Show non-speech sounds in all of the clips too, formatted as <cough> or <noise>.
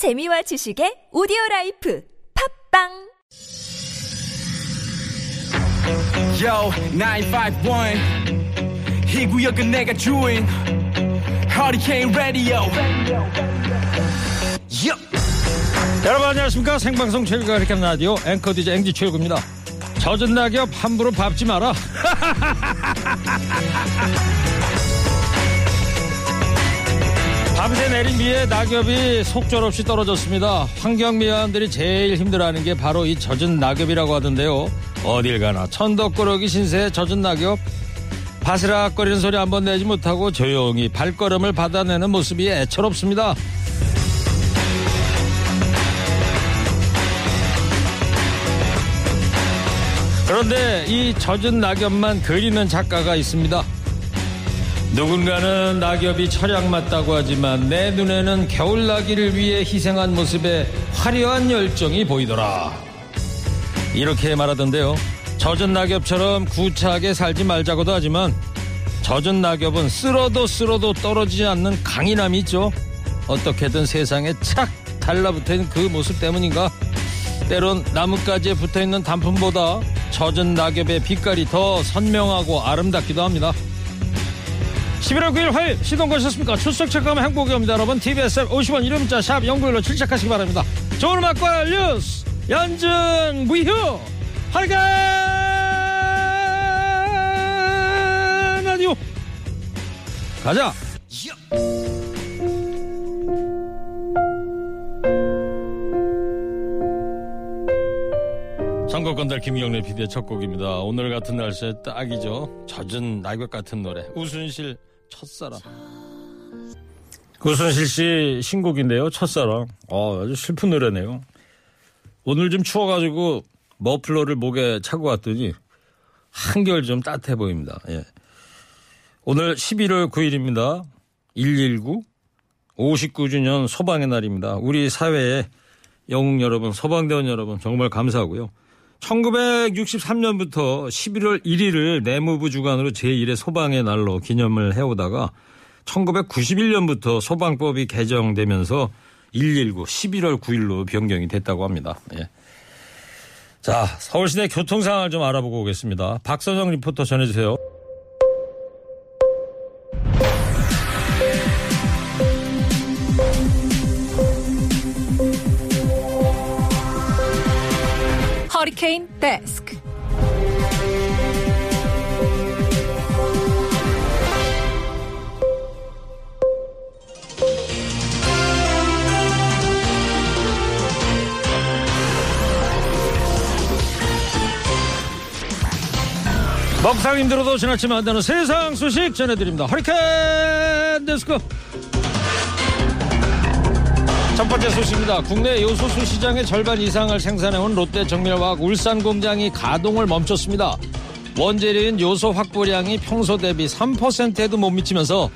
재미와 지식의 오디오 라이프 팟빵 Yo, 951. 이 구역은 내가 주인. Hurricane Radio. Yo. 여러분 안녕하십니까 생방송 최일구의 허리케인 라디오 앵커 DJ 앵지 최일구입니다 젖은 낙엽 함부로 밟지 마라 <laughs> 밤새 내린 비에 낙엽이 속절없이 떨어졌습니다. 환경미화원들이 제일 힘들어하는 게 바로 이 젖은 낙엽이라고 하던데요. 어딜 가나 천덕꾸러기 신세의 젖은 낙엽. 바스락거리는 소리 한번 내지 못하고 조용히 발걸음을 받아내는 모습이 애처롭습니다. 그런데 이 젖은 낙엽만 그리는 작가가 있습니다. 누군가는 낙엽이 철양 맞다고 하지만 내 눈에는 겨울 나기를 위해 희생한 모습에 화려한 열정이 보이더라. 이렇게 말하던데요. 젖은 낙엽처럼 구차하게 살지 말자고도 하지만 젖은 낙엽은 쓸어도 쓸어도 떨어지지 않는 강인함이 있죠. 어떻게든 세상에 착 달라붙어 있는 그 모습 때문인가? 때론 나뭇가지에 붙어 있는 단풍보다 젖은 낙엽의 빛깔이 더 선명하고 아름답기도 합니다. 11월 9일 화요일 시동 거셨습니까? 출석 체크하면 행복이 옵니다. 여러분 TBS 앱 50원 이름 문자 샵 연구일로 출첵하시기 바랍니다. 좋은 음악과 뉴스 연중 무휴 할간 라디오 가자. 선거건달 김경래 PD의 첫 곡입니다. 오늘 같은 날씨에 딱이죠. 젖은 낙엽 같은 노래. 우순실 첫사랑. 우순실 씨 신곡인데요. 첫사랑. 어, 아주 슬픈 노래네요. 오늘 좀 추워가지고 머플러를 목에 차고 왔더니 한결 좀 따뜻해 보입니다. 예. 오늘 11월 9일입니다. 119 59주년 소방의 날입니다. 우리 사회에 영웅 여러분, 소방대원 여러분 정말 감사하고요. 1963년부터 11월 1일을 내무부 주관으로 제1의 소방의 날로 기념을 해오다가 1991년부터 소방법이 개정되면서 119 11월 9일로 변경이 됐다고 합니다. 예. 자, 서울 시내 교통 상황을 좀 알아보고 오겠습니다. 박선영 리포터 전해주세요. 허리케인 데스크 먹상 힘들어도 지나치면 안 되는 세상 소식 전해드립니다. 허리케인 데스크. 첫 번째 소식입니다. 국내 요소수 시장의 절반 이상을 생산해온 롯데 정밀화학 울산 공장이 가동을 멈췄습니다. 원재료인 요소 확보량이 평소 대비 3%에도 못 미치면서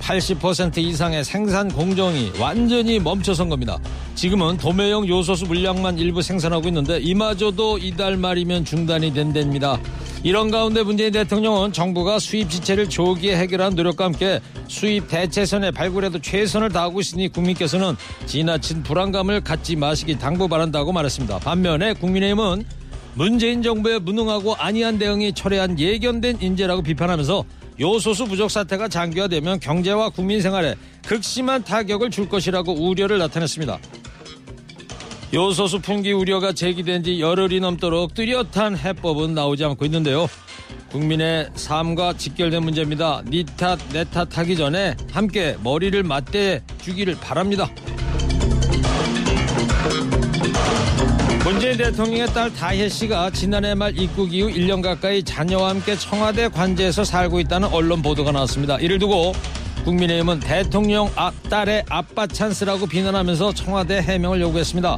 80% 이상의 생산 공정이 완전히 멈춰선 겁니다. 지금은 도매형 요소수 물량만 일부 생산하고 있는데 이마저도 이달 말이면 중단이 된답니다. 이런 가운데 문재인 대통령은 정부가 수입 지체를 조기에 해결한 노력과 함께 수입 대체선에 발굴에도 최선을 다하고 있으니 국민께서는 지나친 불안감을 갖지 마시기 당부 바란다고 말했습니다. 반면에 국민의힘은 문재인 정부의 무능하고 안이한 대응이 철회한 예견된 인재라고 비판하면서 요소수 부족 사태가 장기화되면 경제와 국민 생활에 극심한 타격을 줄 것이라고 우려를 나타냈습니다. 요소수 풍기 우려가 제기된 지 열흘이 넘도록 뚜렷한 해법은 나오지 않고 있는데요. 국민의 삶과 직결된 문제입니다. 니 탓, 내 탓 하기 전에 함께 머리를 맞대 주기를 바랍니다. 문재인 대통령의 딸 다혜 씨가 지난해 말 입국 이후 1년 가까이 자녀와 함께 청와대 관저에서 살고 있다는 언론 보도가 나왔습니다. 이를 두고 국민의힘은 대통령 아, 딸의 아빠 찬스라고 비난하면서 청와대 해명을 요구했습니다.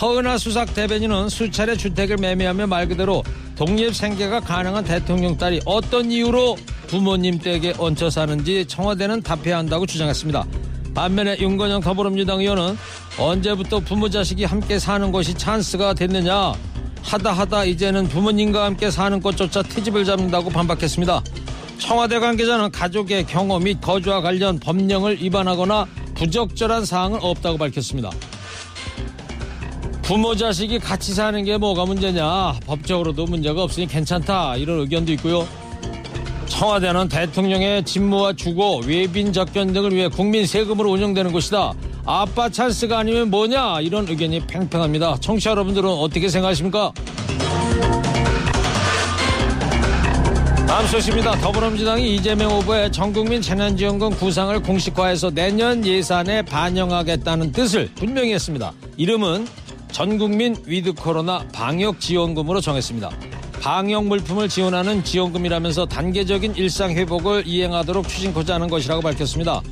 허은아 수석 대변인은 수차례 주택을 매매하며 말 그대로 독립 생계가 가능한 대통령 딸이 어떤 이유로 부모님 댁에 얹혀 사는지 청와대는 답해야 한다고 주장했습니다. 반면에 윤건영 더불어민주당 의원은 언제부터 부모 자식이 함께 사는 것이 찬스가 됐느냐 하다 하다 이제는 부모님과 함께 사는 것조차 트집을 잡는다고 반박했습니다. 청와대 관계자는 가족의 경험 및 거주와 관련 법령을 위반하거나 부적절한 사항은 없다고 밝혔습니다. 부모 자식이 같이 사는 게 뭐가 문제냐? 법적으로도 문제가 없으니 괜찮다. 이런 의견도 있고요. 청와대는 대통령의 직무와 주거 외빈 접견 등을 위해 국민 세금으로 운영되는 곳이다. 아빠 찬스가 아니면 뭐냐? 이런 의견이 팽팽합니다. 청취자 여러분들은 어떻게 생각하십니까? 다음 소식입니다. 더불어민주당이 이재명 후보의 전국민 재난지원금 구상을 공식화해서 내년 예산에 반영하겠다는 뜻을 분명히 했습니다. 이름은 전국민 위드 코로나 방역 지원금으로 정했습니다. 방역 물품을 지원하는 지원금이라면서 단계적인 일상 회복을 이행하도록 추진코자 하는 것이라고 밝혔습니다.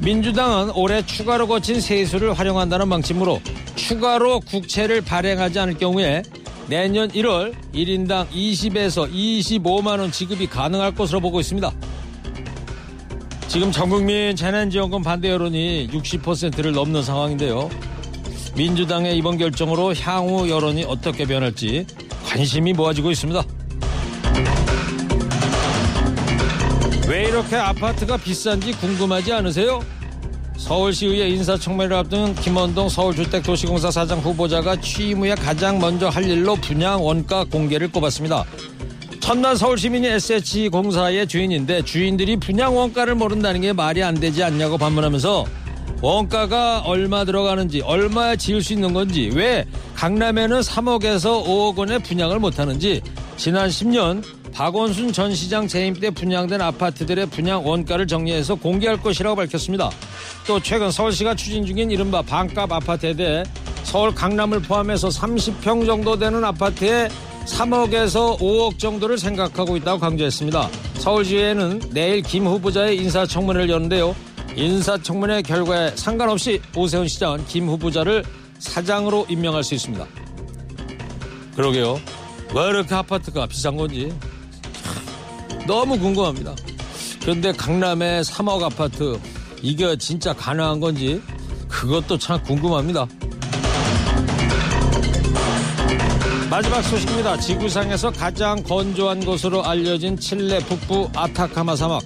민주당은 올해 추가로 거친 세수를 활용한다는 방침으로 추가로 국채를 발행하지 않을 경우에 내년 1월 1인당 20에서 25만 원 지급이 가능할 것으로 보고 있습니다. 지금 전국민 재난지원금 반대 여론이 60%를 넘는 상황인데요. 민주당의 이번 결정으로 향후 여론이 어떻게 변할지 관심이 모아지고 있습니다. 왜 이렇게 아파트가 비싼지 궁금하지 않으세요? 서울시의회 인사청문회를 앞둔 김원동 서울주택도시공사 사장 후보자가 취임 후에 가장 먼저 할 일로 분양 원가 공개를 꼽았습니다. 첫날 서울시민이 SH공사의 주인인데 주인들이 분양 원가를 모른다는 게 말이 안 되지 않냐고 반문하면서 원가가 얼마 들어가는지 얼마에 지을 수 있는 건지 왜 강남에는 3억에서 5억 원에 분양을 못하는지 지난 10년 박원순 전 시장 재임 때 분양된 아파트들의 분양 원가를 정리해서 공개할 것이라고 밝혔습니다. 또 최근 서울시가 추진 중인 이른바 반값 아파트에 대해 서울 강남을 포함해서 30평 정도 되는 아파트에 3억에서 5억 정도를 생각하고 있다고 강조했습니다. 서울시에는 내일 김 후보자의 인사청문회를 여는데요. 인사청문회 결과에 상관없이 오세훈 시장은 김 후보자를 사장으로 임명할 수 있습니다. 그러게요. 왜 이렇게 아파트가 비싼 건지 너무 궁금합니다. 그런데 강남의 3억 아파트 이게 진짜 가능한 건지 그것도 참 궁금합니다. 마지막 소식입니다. 지구상에서 가장 건조한 곳으로 알려진 칠레 북부 아타카마 사막.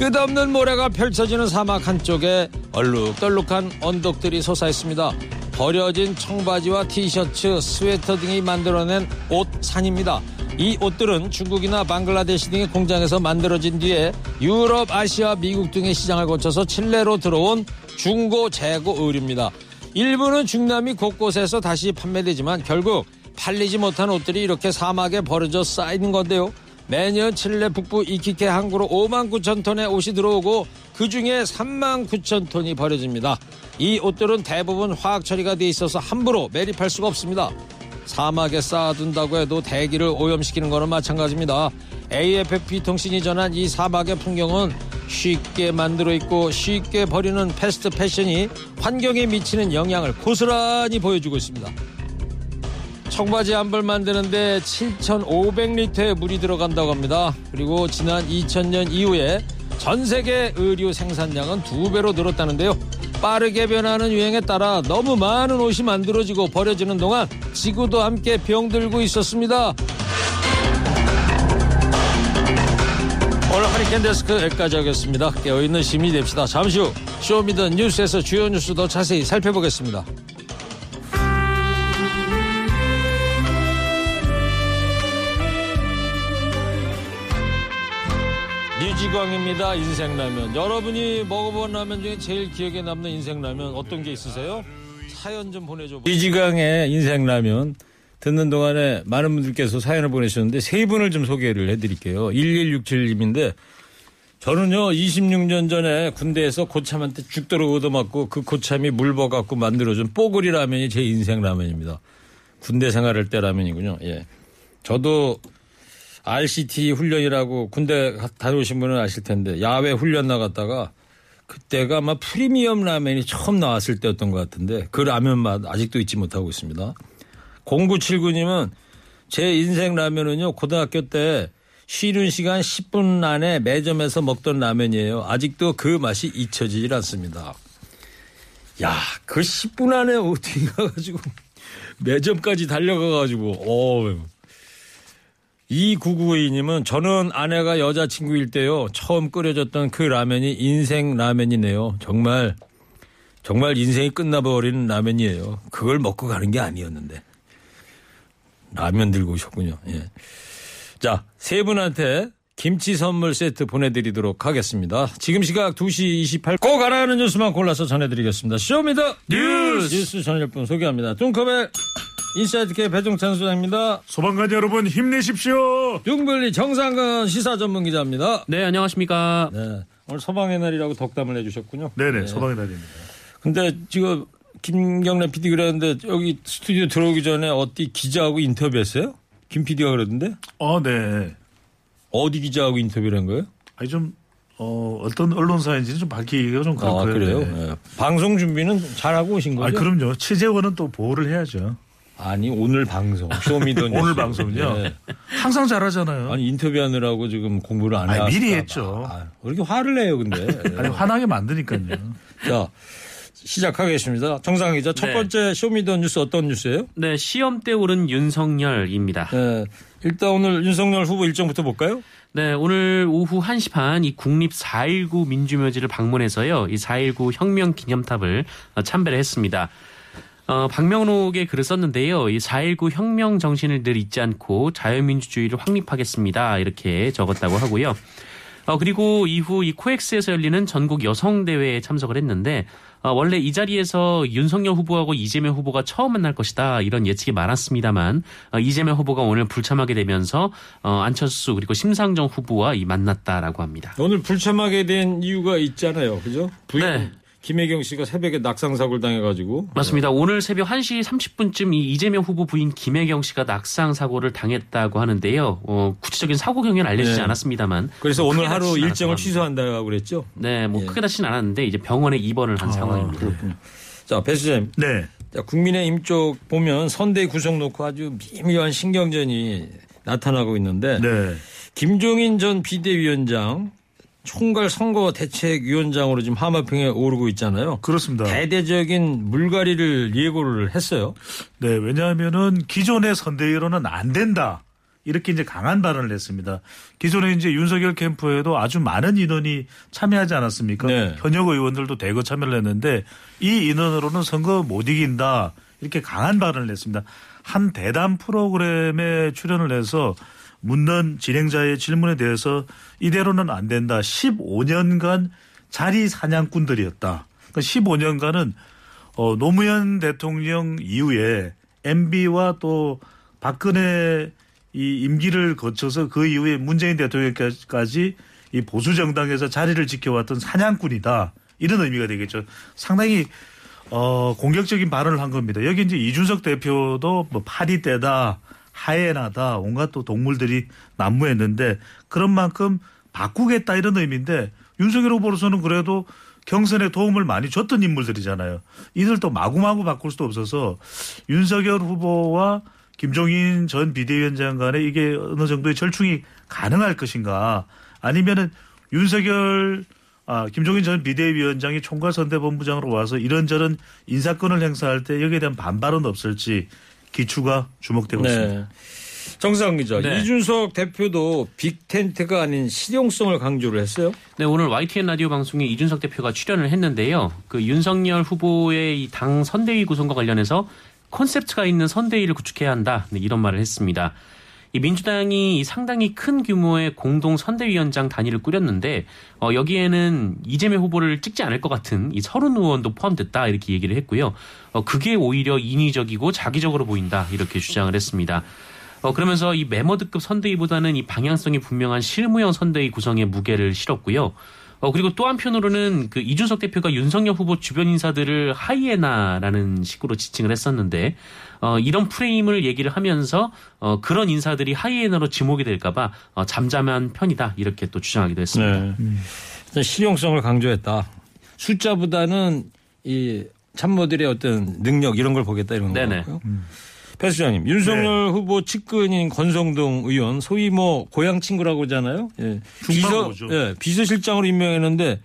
끝없는 모래가 펼쳐지는 사막 한쪽에 얼룩덜룩한 언덕들이 솟아있습니다. 버려진 청바지와 티셔츠, 스웨터 등이 만들어낸 옷 산입니다. 이 옷들은 중국이나 방글라데시 등의 공장에서 만들어진 뒤에 유럽, 아시아, 미국 등의 시장을 거쳐서 칠레로 들어온 중고 재고 의류입니다. 일부는 중남미 곳곳에서 다시 판매되지만 결국 팔리지 못한 옷들이 이렇게 사막에 버려져 쌓이는 건데요. 매년 칠레 북부 이키케 항구로 5만 9천 톤의 옷이 들어오고 그 중에 3만 9천 톤이 버려집니다. 이 옷들은 대부분 화학 처리가 돼 있어서 함부로 매립할 수가 없습니다. 사막에 쌓아둔다고 해도 대기를 오염시키는 거는 마찬가지입니다. AFP 통신이 전한 이 사막의 풍경은 쉽게 만들어 있고 쉽게 버리는 패스트 패션이 환경에 미치는 영향을 고스란히 보여주고 있습니다. 청바지 한 벌 만드는데 7,500리터의 물이 들어간다고 합니다. 그리고 지난 2000년 이후에 전 세계 의류 생산량은 두 배로 늘었다는데요. 빠르게 변하는 유행에 따라 너무 많은 옷이 만들어지고 버려지는 동안 지구도 함께 병들고 있었습니다. 오늘 허리케인 데스크 여기까지 하겠습니다. 깨어있는 시민이 됩시다. 잠시 후 쇼미더 뉴스에서 주요 뉴스 더 자세히 살펴보겠습니다. 류지광입니다. 인생라면. 여러분이 먹어본 라면 중에 제일 기억에 남는 인생라면 어떤 게 있으세요? 사연 좀 보내줘. 류지광의 인생라면 듣는 동안에 많은 분들께서 사연을 보내셨는데 세 분을 좀 소개를 해드릴게요. 1167님인데 저는요 26년 전에 군대에서 고참한테 죽도록 얻어맞고 그 고참이 물버갖고 만들어준 뽀글이 라면이 제 인생 라면입니다. 군대 생활할 때 라면이군요. 예. 저도 RCT 훈련이라고 군대 다녀오신 분은 아실 텐데 야외 훈련 나갔다가 그때가 아마 프리미엄 라면이 처음 나왔을 때였던 것 같은데 그 라면 맛 아직도 잊지 못하고 있습니다. 0979님은 제 인생 라면은요 고등학교 때 쉬는 시간 10분 안에 매점에서 먹던 라면이에요. 아직도 그 맛이 잊혀지질 않습니다. 야, 그 10분 안에 어떻게 <laughs> 가가지고 매점까지 달려가가지고 어. 2992님은 저는 아내가 여자친구일 때요. 처음 끓여줬던 그 라면이 인생 라면이네요. 정말 정말 인생이 끝나버리는 라면이에요. 그걸 먹고 가는 게 아니었는데. 라면 들고 오셨군요. 예. 자, 세 분한테 김치 선물 세트 보내드리도록 하겠습니다. 지금 시각 2시 28. 꼭 알아야 하는 뉴스만 골라서 전해드리겠습니다. 쇼미더 뉴스! 뉴스 전할 분 소개합니다. 뚱커벨 인사이트K 배종찬 소장입니다. 소방관 여러분 힘내십시오. 둥블리 정상근 시사 전문 기자입니다. 네, 안녕하십니까. 네. 오늘 소방의 날이라고 덕담을 해주셨군요. 네네 네. 소방의 날입니다. 근데 지금 김경래 PD 그랬는데 여기 스튜디오 들어오기 전에 어디 기자하고 인터뷰했어요? 김 PD가 그러던데? 어, 네. 어디 기자하고 인터뷰를 한 거예요? 아니 좀 어, 어떤 언론사인지는 좀 밝히기가 좀 아, 그렇고요. 그래요? 네. 예. 방송 준비는 잘하고 오신 거죠? 아, 그럼요. 취재원은 또 보호를 해야죠. 아니, 오늘 방송. 쇼미더뉴스. 오늘 방송은요. 예. 항상 잘하잖아요. 아니, 인터뷰하느라고 지금 공부를 안 해왔을까 미리 봐. 했죠. 아, 왜 이렇게 화를 내요, 근데. 예. <laughs> 아니 화나게 만드니까요. 자, 시작하겠습니다. 정상근 기자, 첫 네. 번째 쇼미더뉴스 어떤 뉴스예요? 네, 시험대 오른 윤석열입니다. 네. 일단 오늘 윤석열 후보 일정부터 볼까요? 네, 오늘 오후 1시 반 이 국립 4.19 민주묘지를 방문해서요. 이 4.19 혁명 기념탑을 어, 참배를 했습니다. 어, 박명록에 글을 썼는데요. 이 4.19 혁명 정신을 늘 잊지 않고 자유민주주의를 확립하겠습니다. 이렇게 적었다고 하고요. 어, 그리고 이후 이 코엑스에서 열리는 전국 여성대회에 참석을 했는데, 어, 원래 이 자리에서 윤석열 후보하고 이재명 후보가 처음 만날 것이다. 이런 예측이 많았습니다만, 어, 이재명 후보가 오늘 불참하게 되면서, 어, 안철수 그리고 심상정 후보와 이 만났다라고 합니다. 오늘 불참하게 된 이유가 있잖아요. 그죠? 부인 네. 김혜경 씨가 새벽에 낙상 사고를 당해가지고. 맞습니다. 오늘 새벽 1시 30분쯤 이 이재명 후보 부인 김혜경 씨가 낙상 사고를 당했다고 하는데요. 어, 구체적인 사고 경위는 알려지지 네. 않았습니다만. 그래서 오늘 하루 일정을. 취소한다고 그랬죠? 네, 뭐 예. 크게 다치진 않았는데 이제 병원에 입원을 한 상황입니다. 자, 배 수장님. 네. 자, 국민의힘 쪽 보면 선대 구성 놓고 아주 미묘한 신경전이 나타나고 있는데. 네. 김종인 전 비대위원장 총괄 선거 대책위원장으로 지금 하마평에 오르고 있잖아요. 그렇습니다. 대대적인 물갈이를 예고를 했어요. 네, 왜냐하면은 기존의 선대위로는 안 된다. 이렇게 이제 강한 발언을 했습니다. 기존에 이제 윤석열 캠프에도 아주 많은 인원이 참여하지 않았습니까? 네. 현역 의원들도 대거 참여를 했는데 이 인원으로는 선거 못 이긴다. 이렇게 강한 발언을 했습니다. 한 대담 프로그램에 출연을 해서 묻는 진행자의 질문에 대해서 이대로는 안 된다. 15년간 자리 사냥꾼들이었다. 그러니까 15년간은 어, 노무현 대통령 이후에 MB와 또 박근혜 이 임기를 거쳐서 그 이후에 문재인 대통령까지 이 보수 정당에서 자리를 지켜왔던 사냥꾼이다. 이런 의미가 되겠죠. 상당히 어, 공격적인 발언을 한 겁니다. 여기 이제 이준석 대표도 뭐 파리떼다, 하이에나다, 온갖 또 동물들이 난무했는데 그런 만큼 바꾸겠다 이런 의미인데 윤석열 후보로서는 그래도 경선에 도움을 많이 줬던 인물들이잖아요. 이들도 마구마구 바꿀 수도 없어서 윤석열 후보와 김종인 전 비대위원장 간에 이게 어느 정도의 절충이 가능할 것인가 아니면은 윤석열 아, 김종인 전 비대위원장이 총괄선대본부장으로 와서 이런저런 인사권을 행사할 때 여기에 대한 반발은 없을지 기추가 주목되고 있습니다. 네. 정상 기자, 네. 이준석 대표도 빅 텐트가 아닌 실용성을 강조를 했어요. 네, 오늘 YTN 라디오 방송에 이준석 대표가 출연을 했는데요. 그 윤석열 후보의 이당 선대위 구성과 관련해서 콘셉트가 있는 선대위를 구축해야 한다. 네, 이런 말을 했습니다. 이 민주당이 상당히 큰 규모의 공동 선대위원장 단위를 꾸렸는데 어, 여기에는 이재명 후보를 찍지 않을 것 같은 이 서른 의원도 포함됐다 이렇게 얘기를 했고요. 어, 그게 오히려 인위적이고 자기적으로 보인다 이렇게 주장을 했습니다. 어, 그러면서 이 메모드급 선대위보다는 이 방향성이 분명한 실무형 선대위 구성에 무게를 실었고요. 어, 그리고 또 한편으로는 그 이준석 대표가 윤석열 후보 주변 인사들을 하이에나라는 식으로 지칭을 했었는데, 어, 이런 프레임을 얘기를 하면서, 어, 그런 인사들이 하이에나로 지목이 될까봐, 어, 잠잠한 편이다. 이렇게 또 주장하기도 했습니다. 네. 일단 실용성을 강조했다. 숫자보다는 이 참모들의 어떤 능력 이런 걸 보겠다 이런 네네. 거고요. 배 수장님, 윤석열 네. 후보 측근인 권성동 의원, 소위 뭐 고향 친구라고 하잖아요. 예. 비서. 예, 비서실장으로 임명했는데,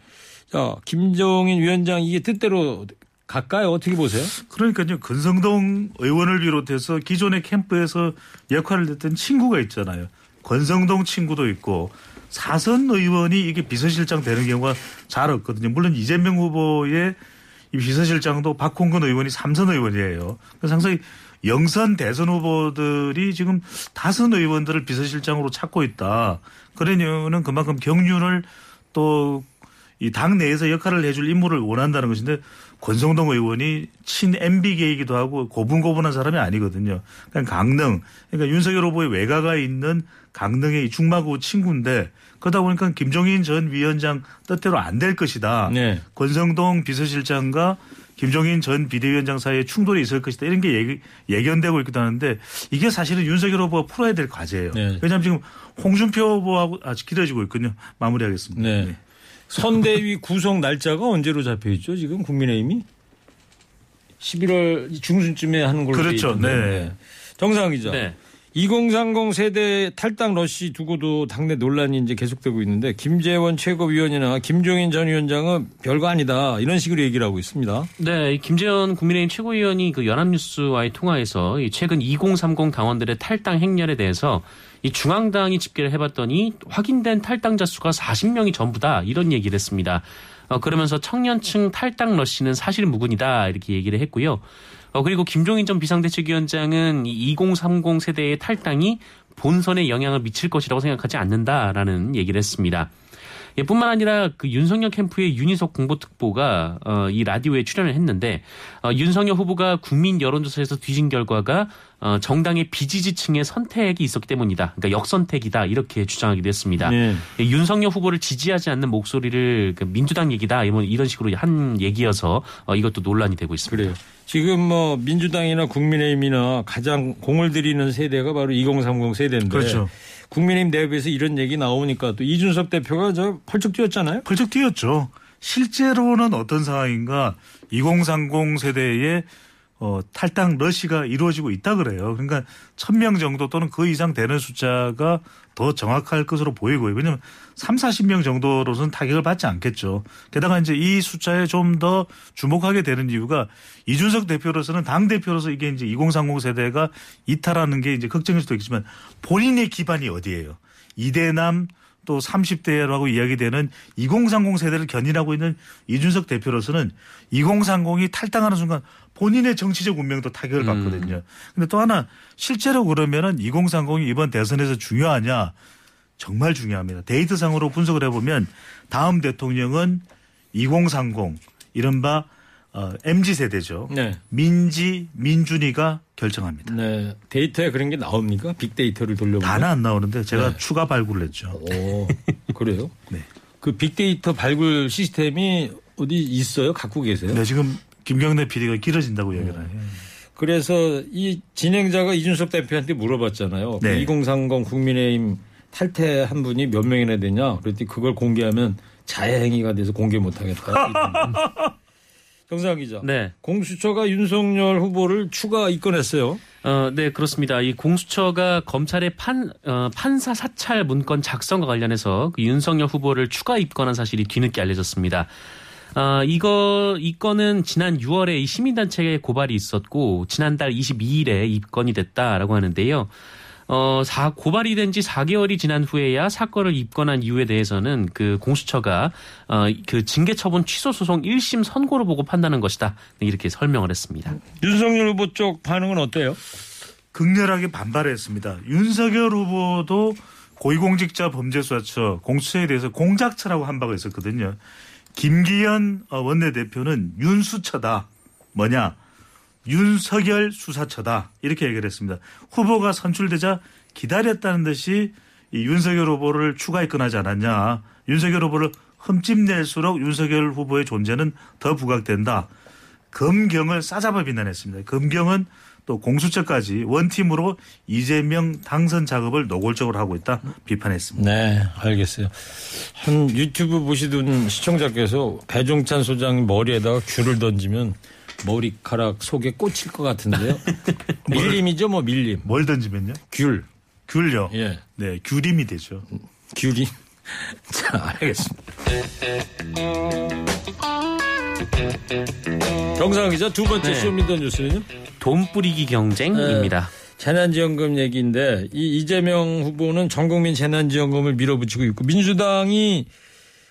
자 김종인 위원장 이게 뜻대로 갈까요? 어떻게 보세요? 그러니까요. 근성동 의원을 비롯해서 기존의 캠프에서 역할을 했던 친구가 있잖아요. 권성동 친구도 있고 사선 의원이 이게 비서실장 되는 경우가 잘 없거든요. 물론 이재명 후보의 이 비서실장도 박홍근 의원이 삼선 의원이에요. 그래서 상당히 영선 대선 후보들이 지금 다선 의원들을 비서실장으로 찾고 있다. 그런 이유는 그만큼 경륜을 또 이 당 내에서 역할을 해줄 인물을 원한다는 것인데 권성동 의원이 친 MB계이기도 하고 고분고분한 사람이 아니거든요. 그냥 강릉 그러니까 윤석열 후보의 외가가 있는 강릉의 중마고 친구인데 그러다 보니까 김종인 전 위원장 뜻대로 안 될 것이다. 네. 권성동 비서실장과 김종인 전 비대위원장 사이에 충돌이 있을 것이다. 이런 게 예견되고 있기도 하는데 이게 사실은 윤석열 후보가 풀어야 될 과제예요. 네. 왜냐하면 지금 홍준표 후보하고 아직 기다려지고 있군요. 마무리하겠습니다. 네. 선대위 구성 날짜가 언제로 잡혀 있죠? 지금 국민의힘이 11월 중순쯤에 하는 걸로 그렇죠. 네. 정상 기자. 네. 2030 세대 탈당 러시 두고도 당내 논란이 이제 계속되고 있는데 김재원 최고위원이나 김종인 전 위원장은 별거 아니다 이런 식으로 얘기를 하고 있습니다. 네, 이 김재원 국민의힘 최고위원이 그 연합뉴스와의 통화에서 이 최근 2030 당원들의 탈당 행렬에 대해서 이 중앙당이 집계를 해봤더니 확인된 탈당자 수가 40명이 전부다 이런 얘기를 했습니다. 어, 그러면서 청년층 탈당 러시는 사실 무근이다 이렇게 얘기를 했고요. 어, 그리고 김종인 전 비상대책위원장은 이2030 세대의 탈당이 본선에 영향을 미칠 것이라고 생각하지 않는다라는 얘기를 했습니다. 예, 뿐만 아니라 그 윤석열 캠프의 윤희석 공보특보가 어, 이 라디오에 출연을 했는데 어, 윤석열 후보가 국민 여론조사에서 뒤진 결과가 어, 정당의 비지지층의 선택이 있었기 때문이다. 그러니까 역선택이다 이렇게 주장하기도 했습니다. 네. 예, 윤석열 후보를 지지하지 않는 목소리를 그 민주당 얘기다 이런 이런 식으로 한 얘기여서 어, 이것도 논란이 되고 있습니다. 그래요. 지금 뭐 민주당이나 국민의힘이나 가장 공을 들이는 세대가 바로 2030 세대인데 그렇죠. 국민의힘 내부에서 이런 얘기 나오니까 또 이준석 대표가 저 펄쩍 뛰었잖아요. 펄쩍 뛰었죠. 실제로는 어떤 상황인가 2030 세대의 어, 탈당 러시가 이루어지고 있다 그래요. 그러니까 1000명 정도 또는 그 이상 되는 숫자가 더 정확할 것으로 보이고요. 왜냐하면 3, 40명 정도로서는 타격을 받지 않겠죠. 게다가 이제 이 숫자에 좀 더 주목하게 되는 이유가 이준석 대표로서는 당 대표로서 이게 이제 2030 세대가 이탈하는 게 이제 걱정일 수도 있지만 본인의 기반이 어디예요? 이대남 또 30대라고 이야기되는 2030 세대를 견인하고 있는 이준석 대표로서는 2030이 탈당하는 순간 본인의 정치적 운명도 타격을 받거든요. 근데 또 하나 실제로 그러면은 2030이 이번 대선에서 중요하냐? 정말 중요합니다. 데이터상으로 분석을 해보면 다음 대통령은 2030 이른바 어, MZ 세대죠. 네. 민지 민준이가 결정합니다. 네. 데이터에 그런 게 나옵니까? 빅데이터를 돌려보면. 다는 안 나오는데 제가 네. 추가 발굴을 했죠. 오, 그래요? <laughs> 네. 그 빅데이터 발굴 시스템이 어디 있어요? 갖고 계세요? 네, 지금 김경래 PD가 길어진다고 네. 얘기를 해요. 그래서 이 진행자가 이준석 대표한테 물어봤잖아요. 네. 2030 국민의힘 탈퇴한 분이 몇 명이나 되냐? 그랬더니 그걸 공개하면 자해행위가 돼서 공개 못하겠다. <laughs> 정상 기자. 네. 공수처가 윤석열 후보를 추가 입건했어요. 어, 네, 그렇습니다. 이 공수처가 검찰의 판, 어, 판사 사찰 문건 작성과 관련해서 그 윤석열 후보를 추가 입건한 사실이 뒤늦게 알려졌습니다. 아, 이거, 이 건은 지난 6월에 이 시민단체에 고발이 있었고, 지난달 22일에 입건이 됐다라고 하는데요. 어, 사, 고발이 된 지 4개월이 지난 후에야 사건을 입건한 이유에 대해서는 그 공수처가, 어, 그 징계 처분 취소 소송 1심 선고로 보고 판단한 것이다. 이렇게 설명을 했습니다. 윤석열 후보 쪽 반응은 어때요? 극렬하게 반발했습니다. 윤석열 후보도 고위공직자 범죄수사처 공수처에 대해서 공작처라고 한 바가 있었거든요. 김기현 어, 원내대표는 윤수처다. 뭐냐? 윤석열 수사처다. 이렇게 얘기를 했습니다. 후보가 선출되자 기다렸다는 듯이 이 윤석열 후보를 추가 입건하지 않았냐. 윤석열 후보를 흠집낼수록 윤석열 후보의 존재는 더 부각된다. 검경을 싸잡아 비난했습니다. 검경은 또 공수처까지 원팀으로 이재명 당선 작업을 노골적으로 하고 있다 비판했습니다. 네, 알겠어요. 한 유튜브 보시던 시청자께서 배종찬 소장 머리에다가 귤을 던지면 머리카락 속에 꽂힐 것 같은데요. <laughs> 밀림이죠, 뭐 밀림. 뭘 던지면요? 귤. 귤요. 예. 네, 귤임이 되죠. 귤이. <laughs> 자, 알겠습니다. 정상근 기자 두 번째 네. 쇼미더 뉴스는요? 돈 뿌리기 경쟁입니다. 재난지원금 얘기인데 이 이재명 후보는 전국민 재난지원금을 밀어붙이고 있고 민주당이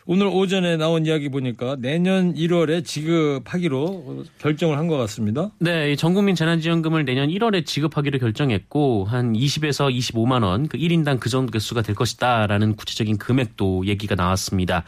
오늘 오전에 나온 이야기 보니까 내년 1월에 지급하기로 결정을 한 것 같습니다. 네, 이 전국민 재난지원금을 내년 1월에 지급하기로 결정했고 한 20에서 25만 원, 그 1인당 그 정도 개수가 될 것이다라는 구체적인 금액도 얘기가 나왔습니다.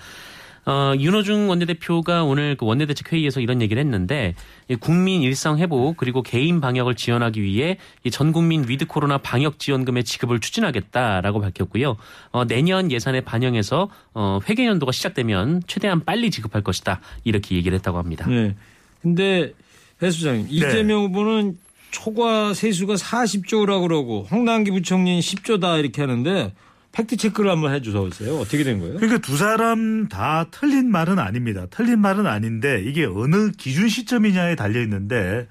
어, 윤호중 원내대표가 오늘 그 원내대책 회의에서 이런 얘기를 했는데 이 국민 일상 회복 그리고 개인 방역을 지원하기 위해 이 전국민 위드 코로나 방역 지원금의 지급을 추진하겠다라고 밝혔고요. 어, 내년 예산에 반영해서 어, 회계 연도가 시작되면 최대한 빨리 지급할 것이다 이렇게 얘기를 했다고 합니다. 네. 근데 배 수장님 이재명 후보는 초과 세수가 40조라고 그러고 홍남기 부총리는 10조다 이렇게 하는데 팩트 체크를 한번 해주세요. 어떻게 된 거예요? 그러니까 두 사람 다 틀린 말은 아닙니다. 틀린 말은 아닌데 이게 어느 기준 시점이냐에 달려 있는데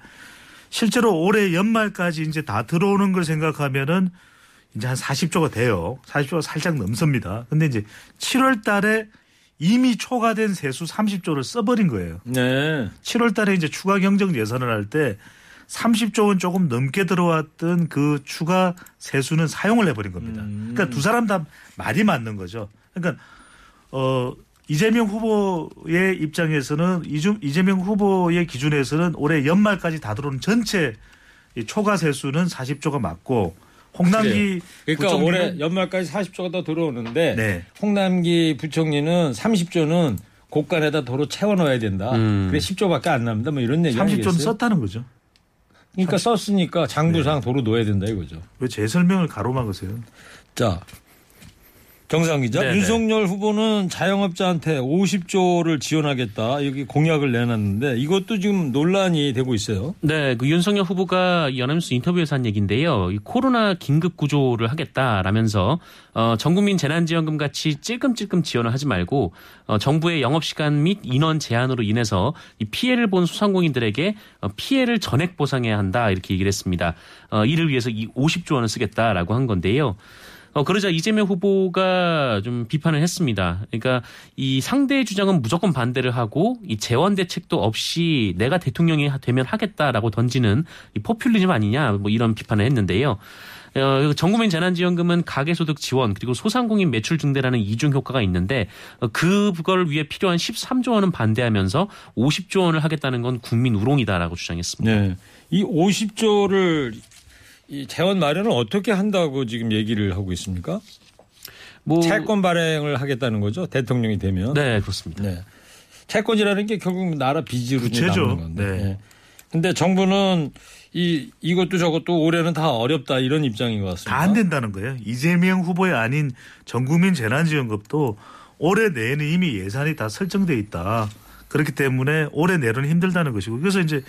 실제로 올해 연말까지 이제 다 들어오는 걸 생각하면은 이제 한 40조가 돼요. 40조가 살짝 넘습니다. 근데 이제 7월 달에 이미 초과된 세수 30조를 써버린 거예요. 네. 7월 달에 이제 추가 경정 예산을 할 때 30조 원 조금 넘게 들어왔던 그 추가 세수는 사용을 해버린 겁니다. 그러니까 두 사람 다 말이 맞는 거죠. 그러니까 어 이재명 후보의 입장에서는 이중- 이재명 후보의 기준에서는 올해 연말까지 다 들어오는 전체 이 초과 세수는 40조가 맞고 홍남기 그러니까 올해 연말까지 40조가 더 들어오는데 네. 홍남기 부총리는 30조는 곳간에다 도로 채워 넣어야 된다. 음. 그래 10조밖에 안 남는다. 뭐 이런 얘기 30조는 아니겠어요? 썼다는 거죠. 그러니까 썼으니까 네. 장부상 도로 넣어야 된다 이거죠. 왜 제 설명을 가로막으세요? 자, 정상 기자. 네네. 윤석열 후보는 자영업자한테 50조를 지원하겠다. 여기 공약을 내놨는데 이것도 지금 논란이 되고 있어요. 네, 그 윤석열 후보가 연합뉴스 인터뷰에서 한 얘기인데요. 이 코로나 긴급 구조를 하겠다라면서 어, 전국민 재난지원금 같이 찔끔찔끔 지원을 하지 말고 어, 정부의 영업 시간 및 인원 제한으로 인해서 이 피해를 본 소상공인들에게 어, 피해를 전액 보상해야 한다 이렇게 얘기를 했습니다. 어, 이를 위해서 이 50조 원을 쓰겠다라고 한 건데요. 어, 그러자 이재명 후보가 좀 비판을 했습니다. 그러니까 이 상대의 주장은 무조건 반대를 하고 이 재원 대책도 없이 내가 대통령이 되면 하겠다라고 던지는 이 포퓰리즘 아니냐 뭐 이런 비판을 했는데요. 어, 전국민 재난지원금은 가계소득 지원 그리고 소상공인 매출 증대라는 이중 효과가 있는데 어, 그걸 위해 필요한 13조 원은 반대하면서 50조 원을 하겠다는 건 국민 우롱이다라고 주장했습니다. 네. 이 50조를 이 재원 마련을 어떻게 한다고 지금 얘기를 하고 있습니까? 뭐 채권 발행을 하겠다는 거죠. 대통령이 되면. 네 그렇습니다. 네. 채권이라는 게 결국 나라 빚으로. 남는 건데. 네. 네. 근데 정부는 이 이것도 저것도 올해는 다 어렵다 이런 입장인 것 같습니다. 다 안 된다는 거예요. 이재명 후보의 아닌 전국민 재난지원금도 올해 내에는 이미 예산이 다 설정돼 있다. 그렇기 때문에 올해 내로는 힘들다는 것이고 그래서 이제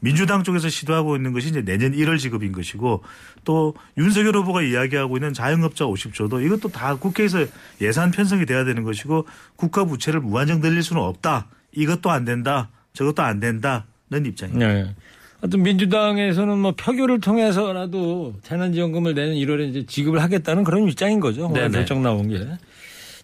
민주당 쪽에서 시도하고 있는 것이 이제 내년 1월 지급인 것이고 또 윤석열 후보가 이야기하고 있는 자영업자 50조도 이것도 다 국회에서 예산 편성이 돼야 되는 것이고 국가 부채를 무한정 늘릴 수는 없다. 이것도 안 된다. 저것도 안 된다는 입장입니다. 네. 하여튼 민주당에서는 뭐 표결을 통해서라도 재난지원금을 내년 1월에 이제 지급을 하겠다는 그런 입장인 거죠. 오늘 네네. 결정 나온 게.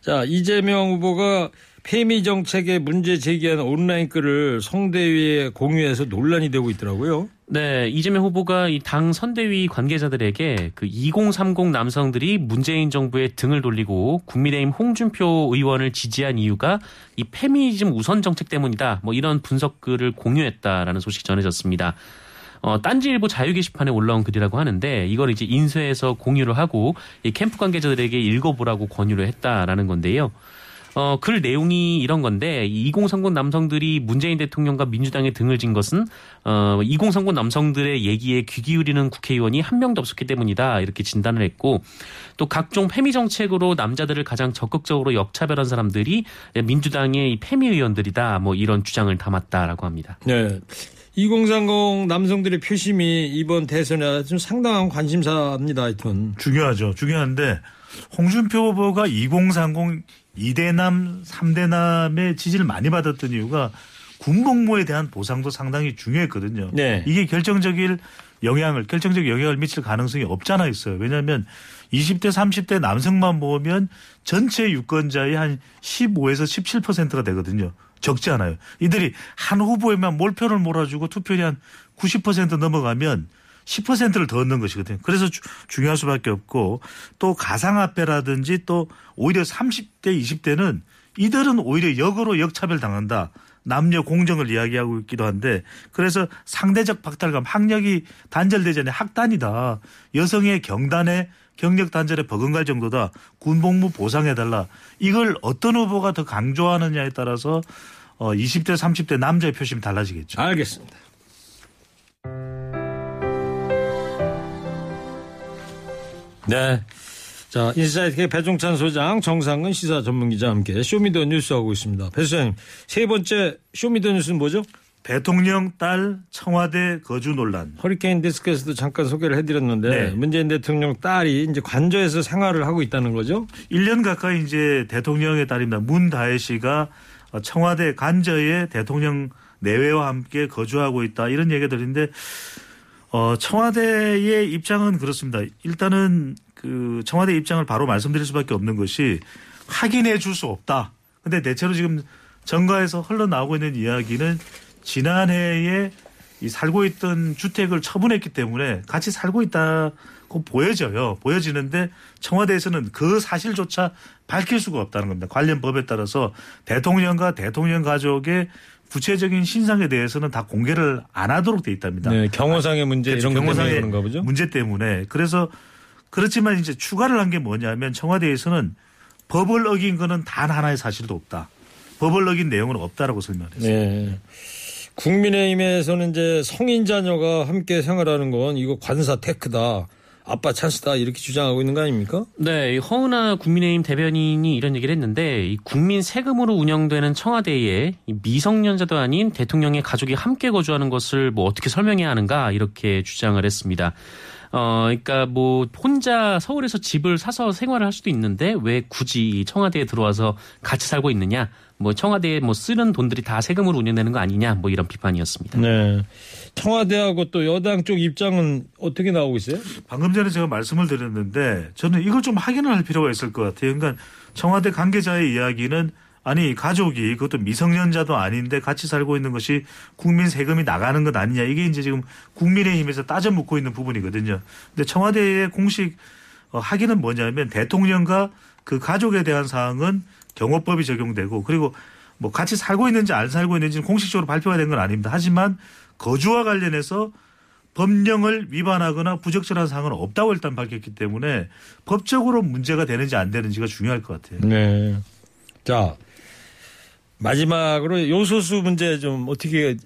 자, 이재명 후보가 페미 정책에 문제 제기한 온라인 글을 성대위에 공유해서 논란이 되고 있더라고요. 네, 이재명 후보가 이 당 선대위 관계자들에게 그 2030 남성들이 문재인 정부에 등을 돌리고 국민의힘 홍준표 의원을 지지한 이유가 이 페미니즘 우선 정책 때문이다. 뭐 이런 분석글을 공유했다라는 소식이 전해졌습니다. 어, 딴지일보 자유 게시판에 올라온 글이라고 하는데 이걸 이제 인쇄해서 공유를 하고 이 캠프 관계자들에게 읽어보라고 권유를 했다라는 건데요. 어, 글 내용이 이런 건데, 2030 남성들이 문재인 대통령과 민주당의 등을 진 것은, 어, 2030 남성들의 얘기에 귀 기울이는 국회의원이 한 명도 없었기 때문이다. 이렇게 진단을 했고, 또 각종 페미 정책으로 남자들을 가장 적극적으로 역차별한 사람들이 민주당의 이 페미 의원들이다. 뭐 이런 주장을 담았다라고 합니다. 네. 2030 남성들의 표심이 이번 대선에 좀 상당한 관심사입니다. 하여튼. 중요하죠. 중요한데 홍준표 후보가 2030 2대남, 3대남의 지지를 많이 받았던 이유가 군복무에 대한 보상도 상당히 중요했거든요. 네. 이게 결정적인 영향을 결정적 영향을 미칠 가능성이 없잖아 있어요. 왜냐하면 20대, 30대 남성만 모으면 전체 유권자의 한 15에서 17%가 되거든요. 적지 않아요. 이들이 한 후보에만 몰표를 몰아주고 투표율이 한 90% 넘어가면 10%를 더 얻는 것이거든요. 그래서 주- 중요할 수밖에 없고 또 가상화폐라든지 또 오히려 30대, 20대는 이들은 오히려 역으로 역차별 당한다. 남녀 공정을 이야기하고 있기도 한데 그래서 상대적 박탈감 학력이 단절되지 않는 학단이다. 여성의 경단에 경력 단절에 버금갈 정도다. 군복무 보상해달라. 이걸 어떤 후보가 더 강조하느냐에 따라서 어 20대 30대 남자의 표심이 달라지겠죠. 알겠습니다. 네. 자, 인사이트의 배종찬 소장, 정상근 시사 전문기자 함께 show me the 뉴스 하고 있습니다. 배 소장님, 세 번째 show me the 뉴스는 뭐죠? 대통령 딸 청와대 거주 논란. 허리케인 디스크에서도 잠깐 소개를 해드렸는데 네. 문재인 대통령 딸이 이제 관저에서 생활을 하고 있다는 거죠? 1년 가까이 이제 대통령의 딸입니다. 문다혜 씨가 청와대 관저에 대통령 내외와 함께 거주하고 있다 이런 얘기들인데 어 청와대의 입장은 그렇습니다. 일단은 그 청와대 입장을 바로 말씀드릴 수밖에 없는 것이 확인해 줄 수 없다. 근데 대체로 지금 정가에서 흘러나오고 있는 이야기는 지난해에 이 살고 있던 주택을 처분했기 때문에 같이 살고 있다고 보여져요. 보여지는데 청와대에서는 그 사실조차 밝힐 수가 없다는 겁니다. 관련 법에 따라서 대통령과 대통령 가족의 구체적인 신상에 대해서는 다 공개를 안 하도록 돼 있답니다. 네, 경호상의 문제 그렇죠. 이런 것 때문에 경호상의 보죠? 문제 때문에 그래서 그렇지만 이제 추가를 한 게 뭐냐면 청와대에서는 법을 어긴 거는 단 하나의 사실도 없다. 법을 어긴 내용은 없다라고 설명했어요. 네. 국민의힘에서는 이제 성인 자녀가 함께 생활하는 건 이거 관사 테크다. 아빠 찬스다 이렇게 주장하고 있는 거 아닙니까? 네, 이 허은하 국민의힘 대변인이 이런 얘기를 했는데 이 국민 세금으로 운영되는 청와대에 이 미성년자도 아닌 대통령의 가족이 함께 거주하는 것을 뭐 어떻게 설명해야 하는가 이렇게 주장을 했습니다. 어, 그러니까 뭐 혼자 서울에서 집을 사서 생활을 할 수도 있는데 왜 굳이 이 청와대에 들어와서 같이 살고 있느냐? 뭐 청와대에 뭐 쓰는 돈들이 다 세금으로 운영되는 거 아니냐? 뭐 이런 비판이었습니다. 네. 청와대하고 또 여당 쪽 입장은 어떻게 나오고 있어요? 방금 전에 제가 말씀을 드렸는데 저는 이걸 좀 확인을 할 필요가 있을 것 같아요. 그러니까 청와대 관계자의 이야기는 아니 가족이 그것도 미성년자도 아닌데 같이 살고 있는 것이 국민 세금이 나가는 것 아니냐 이게 이제 지금 국민의힘에서 따져 묻고 있는 부분이거든요. 근데 청와대의 공식 어, 확인은 뭐냐면 대통령과 그 가족에 대한 사항은 경호법이 적용되고 그리고 뭐 같이 살고 있는지 안 살고 있는지는 공식적으로 발표가 된 건 아닙니다. 하지만 거주와 관련해서 법령을 위반하거나 부적절한 사항은 없다고 일단 밝혔기 때문에 법적으로 문제가 되는지 안 되는지가 중요할 것 같아요. 네. 자, 마지막으로 요소수 문제 좀 어떻게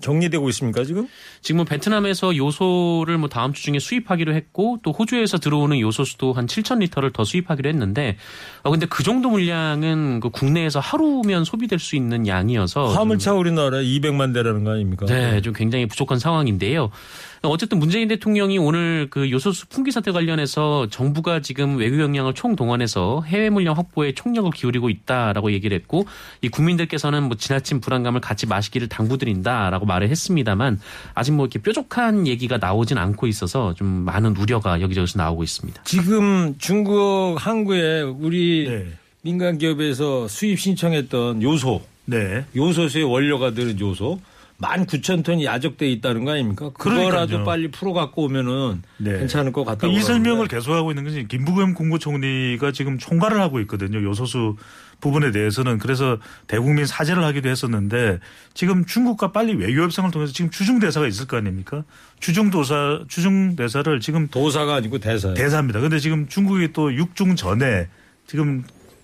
정리되고 있습니까, 지금? 지금 뭐 베트남에서 요소를 뭐 다음 주 중에 수입하기로 했고 또 호주에서 들어오는 요소수도 한 7천 리터를 더 수입하기로 했는데 어 근데 그 정도 물량은 그 국내에서 하루면 소비될 수 있는 양이어서 화물차 우리나라에 200만 대라는 거 아닙니까? 네, 좀 굉장히 부족한 상황인데요. 어쨌든 문재인 대통령이 오늘 그 요소수 품귀 사태 관련해서 정부가 지금 외교 역량을 총동원해서 해외 물량 확보에 총력을 기울이고 있다라고 얘기를 했고 이 국민들께서는 뭐 지나친 불안감을 같이 마시기를 당부드린다라고 말을 했습니다만 아직 뭐 이렇게 뾰족한 얘기가 나오진 않고 있어서 좀 많은 우려가 여기저기서 나오고 있습니다. 지금 중국 항구에 우리 네. 민간 기업에서 수입 신청했던 요소, 네. 요소수의 원료가 들은 요소 19,000톤이 야적돼 있다는 거 아닙니까? 그거라도 그러니까요. 빨리 풀어 갖고 오면은 네. 괜찮을 것 같다고. 이 설명을. 계속하고 있는 것이 김부겸 국무총리가 지금 총괄을 하고 있거든요. 요소수 부분에 대해서는 그래서 대국민 사죄를 하기도 했었는데 지금 중국과 빨리 외교 협상을 통해서 지금 주중 대사가 있을 거 아닙니까? 주중 도사 주중 대사를 지금 도사가 아니고 대사예요. 대사입니다. 근데 지금 중국이 또 육중 전에 지금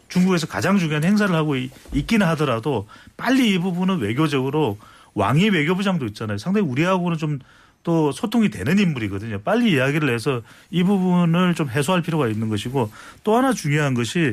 중국에서 가장 중요한 행사를 하고 이- 있기는 하더라도 빨리 이 부분은 외교적으로 왕이 외교부장도 있잖아요. 상당히 우리하고는 좀 또 소통이 되는 인물이거든요. 빨리 이야기를 해서 이 부분을 좀 해소할 필요가 있는 것이고 또 하나 중요한 것이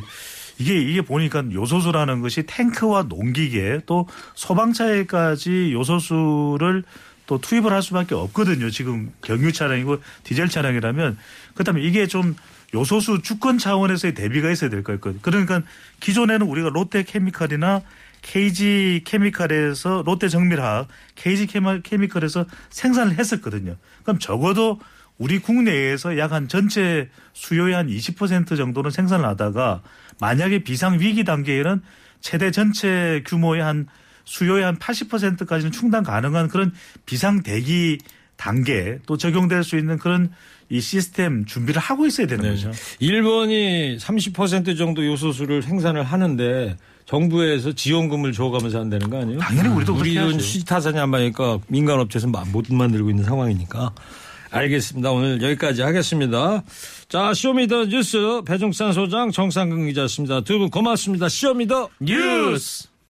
이게 이게 보니까 요소수라는 것이 탱크와 농기계 또 소방차에까지 요소수를 또 투입을 할 수밖에 없거든요. 지금 경유 차량이고 디젤 차량이라면 그렇다면 이게 좀 요소수 주권 차원에서의 대비가 있어야 될 거예요. 그러니까 기존에는 우리가 롯데 케미칼이나 KG 케미칼에서 롯데 정밀화학, KG 케미칼에서 생산을 했었거든요. 그럼 적어도 우리 국내에서 약 한 전체 수요의 한 20% 정도는 생산을 하다가 만약에 비상 위기 단계에는 최대 전체 규모의 한 수요의 한 80%까지는 충당 가능한 그런 비상 대기 단계 또 적용될 수 있는 그런 이 시스템 준비를 하고 있어야 되는 네. 거죠. 일본이 30% 정도 요소수를 생산을 하는데 정부에서 지원금을 줘가면서 한다는 거 아니에요? 당연히 우리도 그렇게 우리 돈 해야죠. 수지타산이 안 맞으니까 민간업체에서 마- 못 만들고 있는 상황이니까. 알겠습니다. 오늘 여기까지 하겠습니다. 자, show me the 뉴스 배종찬 소장 정상근 기자였습니다. 두 분 고맙습니다. show me the 뉴스.